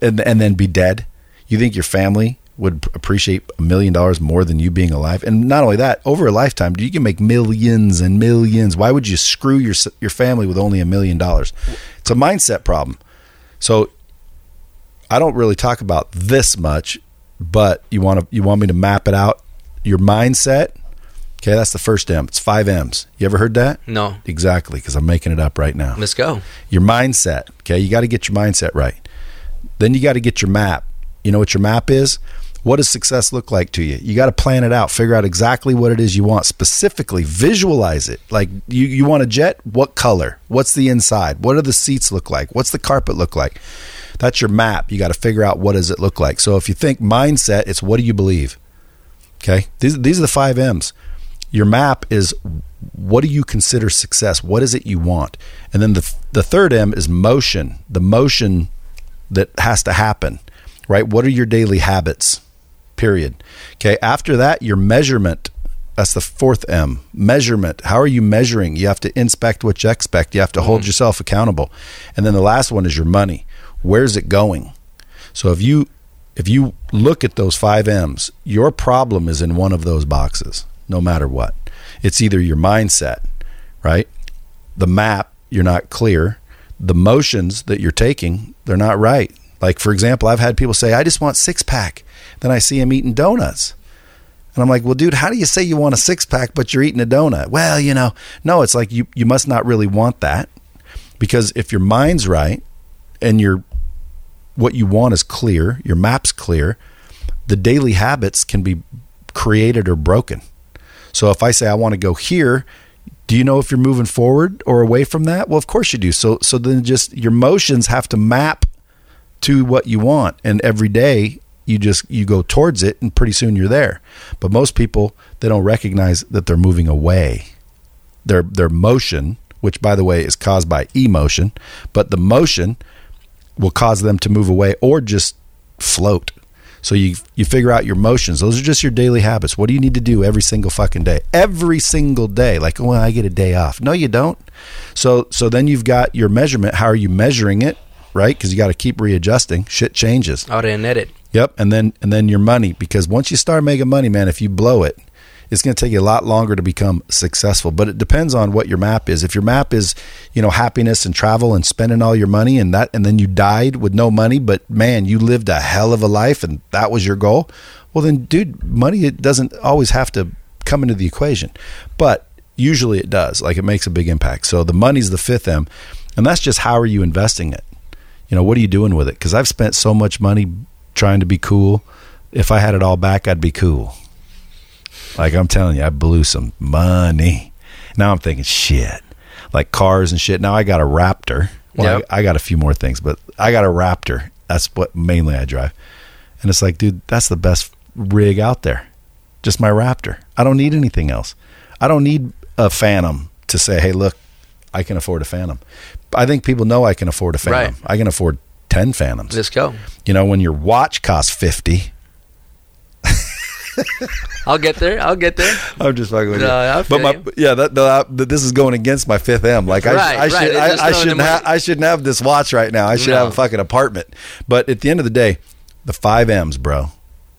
and, and then be dead. You think your family would appreciate a million dollars more than you being alive. And not only that, over a lifetime, you can make millions and millions. Why would you screw your your family with only a million dollars? It's a mindset problem. So I don't really talk about this much, but you want to you want me to map it out. Your mindset. Okay, that's the first M. It's five M's. You ever heard that? No. Exactly, because I'm making it up right now. Let's go. Your mindset. Okay, you got to get your mindset right. Then you got to get your map. You know what your map is? What does success look like to you? You got to plan it out, figure out exactly what it is you want, specifically visualize it. Like you, you want a jet? What color? What's the inside? What do the seats look like? What's the carpet look like? That's your map. You got to figure out what does it look like. So if you think mindset, it's what do you believe? Okay. These, these are the five M's. Your map is what do you consider success? What is it you want? And then the, the third M is motion, the motion that has to happen, right? What are your daily habits? Period. Okay. After that, your measurement. That's the fourth M. Measurement. How are you measuring? You have to inspect what you expect. You have to hold mm-hmm. yourself accountable. And then the last one is your money. Where's it going? So if you if you look at those five M's, your problem is in one of those boxes, no matter what. It's either your mindset, right? The map, you're not clear. The motions that you're taking, they're not right. Like, for example, I've had people say, I just want six pack. Then I see him eating donuts. And I'm like, well, dude, how do you say you want a six pack, but you're eating a donut? Well, you know, no, it's like you, you must not really want that because if your mind's right and your what you want is clear, your map's clear, the daily habits can be created or broken. So if I say I want to go here, do you know if you're moving forward or away from that? Well, of course you do. So so then just your motions have to map to what you want and every day you just you go towards it and pretty soon you're there. But most people they don't recognize that they're moving away. Their their motion which by the way is caused by emotion but the motion will cause them to move away or just float. So you you figure out your motions. Those are just your daily habits. What do you need to do every single fucking day? Every single day. Like well i get a day off. No you don't. So so then you've got your measurement. How are you measuring it right? Because you got to keep readjusting. Shit changes. Out and edit Yep, and then and then your money because once you start making money, man, if you blow it, it's going to take you a lot longer to become successful. But it depends on what your map is. If your map is, you know, happiness and travel and spending all your money and that and then you died with no money, but man, you lived a hell of a life and that was your goal. Well, then dude, money it doesn't always have to come into the equation. But usually it does. Like it makes a big impact. So the money's the fifth M, and that's just how are you investing it? You know, what are you doing with it? Cuz I've spent so much money trying to be cool. If I had it all back, I'd be cool. Like I'm telling you, I blew some money. Now I'm thinking shit, like cars and shit. Now I got a Raptor. Well, yep. I, I got a few more things, but I got a Raptor. That's what mainly I drive. And it's like, dude, that's the best rig out there. Just my Raptor. I don't need anything else. I don't need a Phantom to say, hey, look, I can afford a Phantom. I think people know I can afford a Phantom. Right. I can afford 10 Phantoms. Let's go. You know, when your watch costs 50. I'll get there. I'll get there. I'm just fucking with no, you. But my, yeah, that, that, this is going against my fifth M. Like I, right, I, right. should, I, I shouldn't have, I shouldn't have this watch right now. I should no. have a fucking apartment. But at the end of the day, the five M's, bro.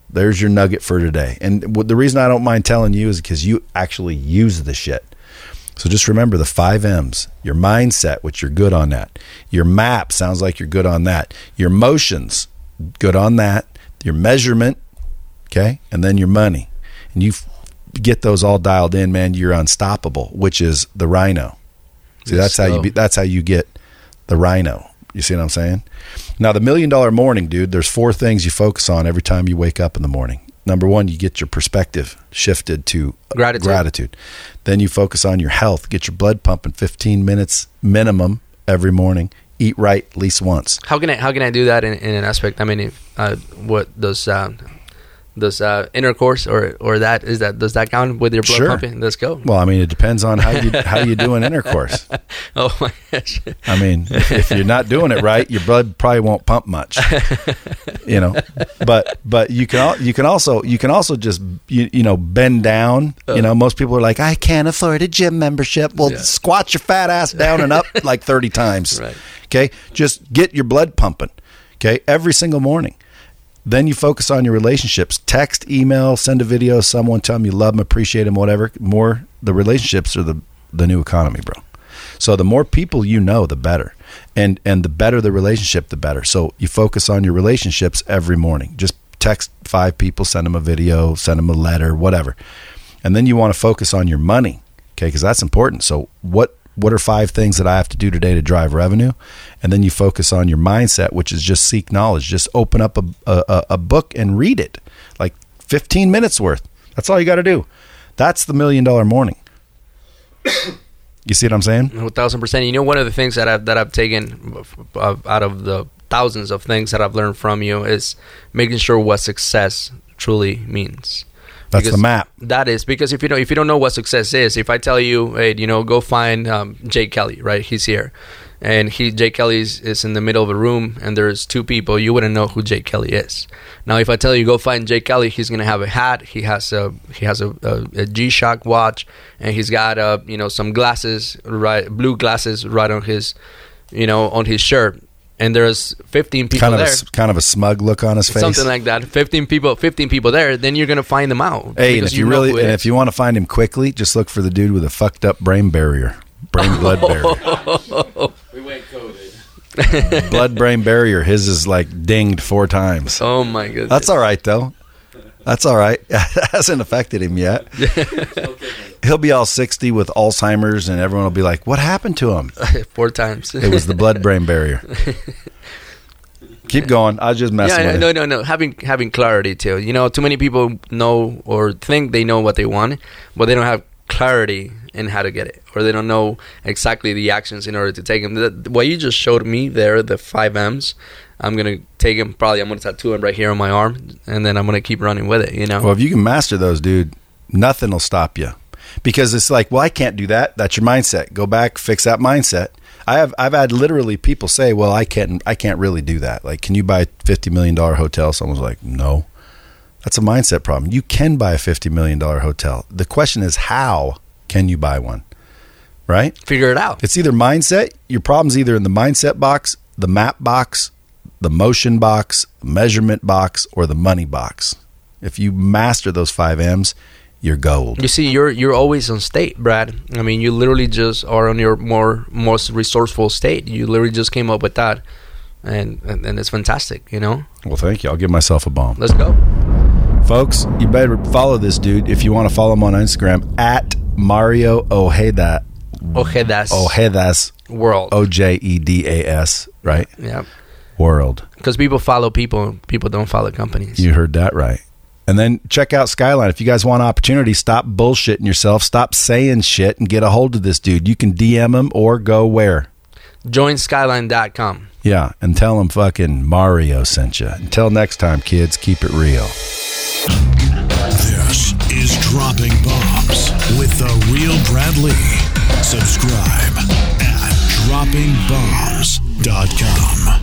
There's your nugget for today. And the reason I don't mind telling you is because you actually use the shit. So just remember the five M's your mindset, which you're good on that. Your map sounds like you're good on that. Your motions, good on that. Your measurement, okay. And then your money. And you get those all dialed in, man, you're unstoppable, which is the rhino. See, that's how you be, that's how you get the rhino. You see what I'm saying? Now, the million dollar morning, dude, there's four things you focus on every time you wake up in the morning. Number one, you get your perspective shifted to Gratitude. gratitude. Then you focus on your health, get your blood pumping 15 minutes minimum every morning. Eat right at least once. How can I how can I do that in, in an aspect? I mean, if, uh, what does uh, does uh, intercourse or or that is that does that count with your blood Sure. pumping? Let's go. Well, I mean, it depends on how you how you do an intercourse. oh my gosh. I mean, if, if you're not doing it right, your blood probably won't pump much. You know, but but you can al- you can also you can also just you, you know bend down. You know, most people are like, I can't afford a gym membership. Well, Yeah. squat your fat ass down and up like thirty times. Right. Okay, just get your blood pumping. Okay, every single morning. Then you focus on your relationships. Text, email, send a video, someone tell them you love them, appreciate them, whatever. More the relationships are the the new economy, bro. So the more people you know, the better. And and the better the relationship, the better. So you focus on your relationships every morning. Just text five people, send them a video, send them a letter, whatever. And then you want to focus on your money, okay? Because that's important. So what what are five things that I have to do today to drive revenue? And then you focus on your mindset, which is just seek knowledge. Just open up a a, a book and read it, like 15 minutes worth. That's all you got to do. That's the million dollar morning. You see what I'm saying? A thousand percent. You know, one of the things that I've that I've taken out of the thousands of things that I've learned from you is making sure what success truly means. That's the Because map. That is because if you don't if you don't know what success is, if I tell you, hey, you know, go find um, Jay Kelly, right? He's here, and he Jay Kelly is, in the middle of a room, and there's two people. You wouldn't know who Jay Kelly is. Now, if I tell you go find Jay Kelly, he's gonna have a hat. He has a he has a, a, a G Shock watch, and he's got uh you know some glasses right blue glasses right on his you know on his shirt. And there's 15 people Kind of a, there. s- kind of a smug look on his face. Something like that. 15 people, 15 people there. Then you're gonna find them out. Hey, and if you, know really and if you want to find him quickly, just look for the dude with a fucked up brain barrier, brain blood barrier, We went COVID. blood brain barrier. His is like dinged four times. Oh my goodness. That's all right though. That's all right. It hasn't affected him yet. He'll be all sixty with Alzheimer's, and everyone will be like, "What happened to him?" Four times. It was the blood brain barrier. Keep going. I was just messing yeah, with no, you. no, no. Having having clarity too. You know, too many people know or think they know what they want, but they don't have clarity in how to get it, or they don't know exactly the actions in order to take them. The, what you just showed me there, the five M's. I'm gonna take him. Probably, I'm gonna tattoo him right here on my arm, and then I'm gonna keep running with it. You know. Well, if you can master those, dude, nothing will stop you. Because it's like, well, I can't do that. That's your mindset. Go back, fix that mindset. I have I've had literally people say, "Well, I can't I can't really do that." Like, can you buy a fifty million dollar hotel? Someone's like, "No." That's a mindset problem. You can buy a fifty million dollar hotel. The question is, how can you buy one? Right? Figure it out. It's either mindset. Your problem's either in the mindset box, the map box, the motion box, measurement box, or the money box. If you master those five M's, you're gold. You see, you're you're always on state, Brad. I mean, you literally just are on your more most resourceful state. You literally just came up with that, and and, and it's fantastic. You know, Well, thank you. I'll give myself a bomb. let's go. Folks, you better follow this dude if you want to follow him on Instagram at Mario Ojeda. Ojedas Ojedas. world. O J E D A S, right? Yeah, World. because people follow people. People don't follow companies. You heard that right. And then check out Skyline. If you guys want opportunity, stop bullshitting yourself. Stop saying shit and get a hold of this dude. You can DM him or go where? Join Skyline.com. Yeah, and tell him fucking Mario sent you. Until next time, kids, keep it real. This is Dropping Bombs with the real Brad Lea. Subscribe at droppingbombs.com.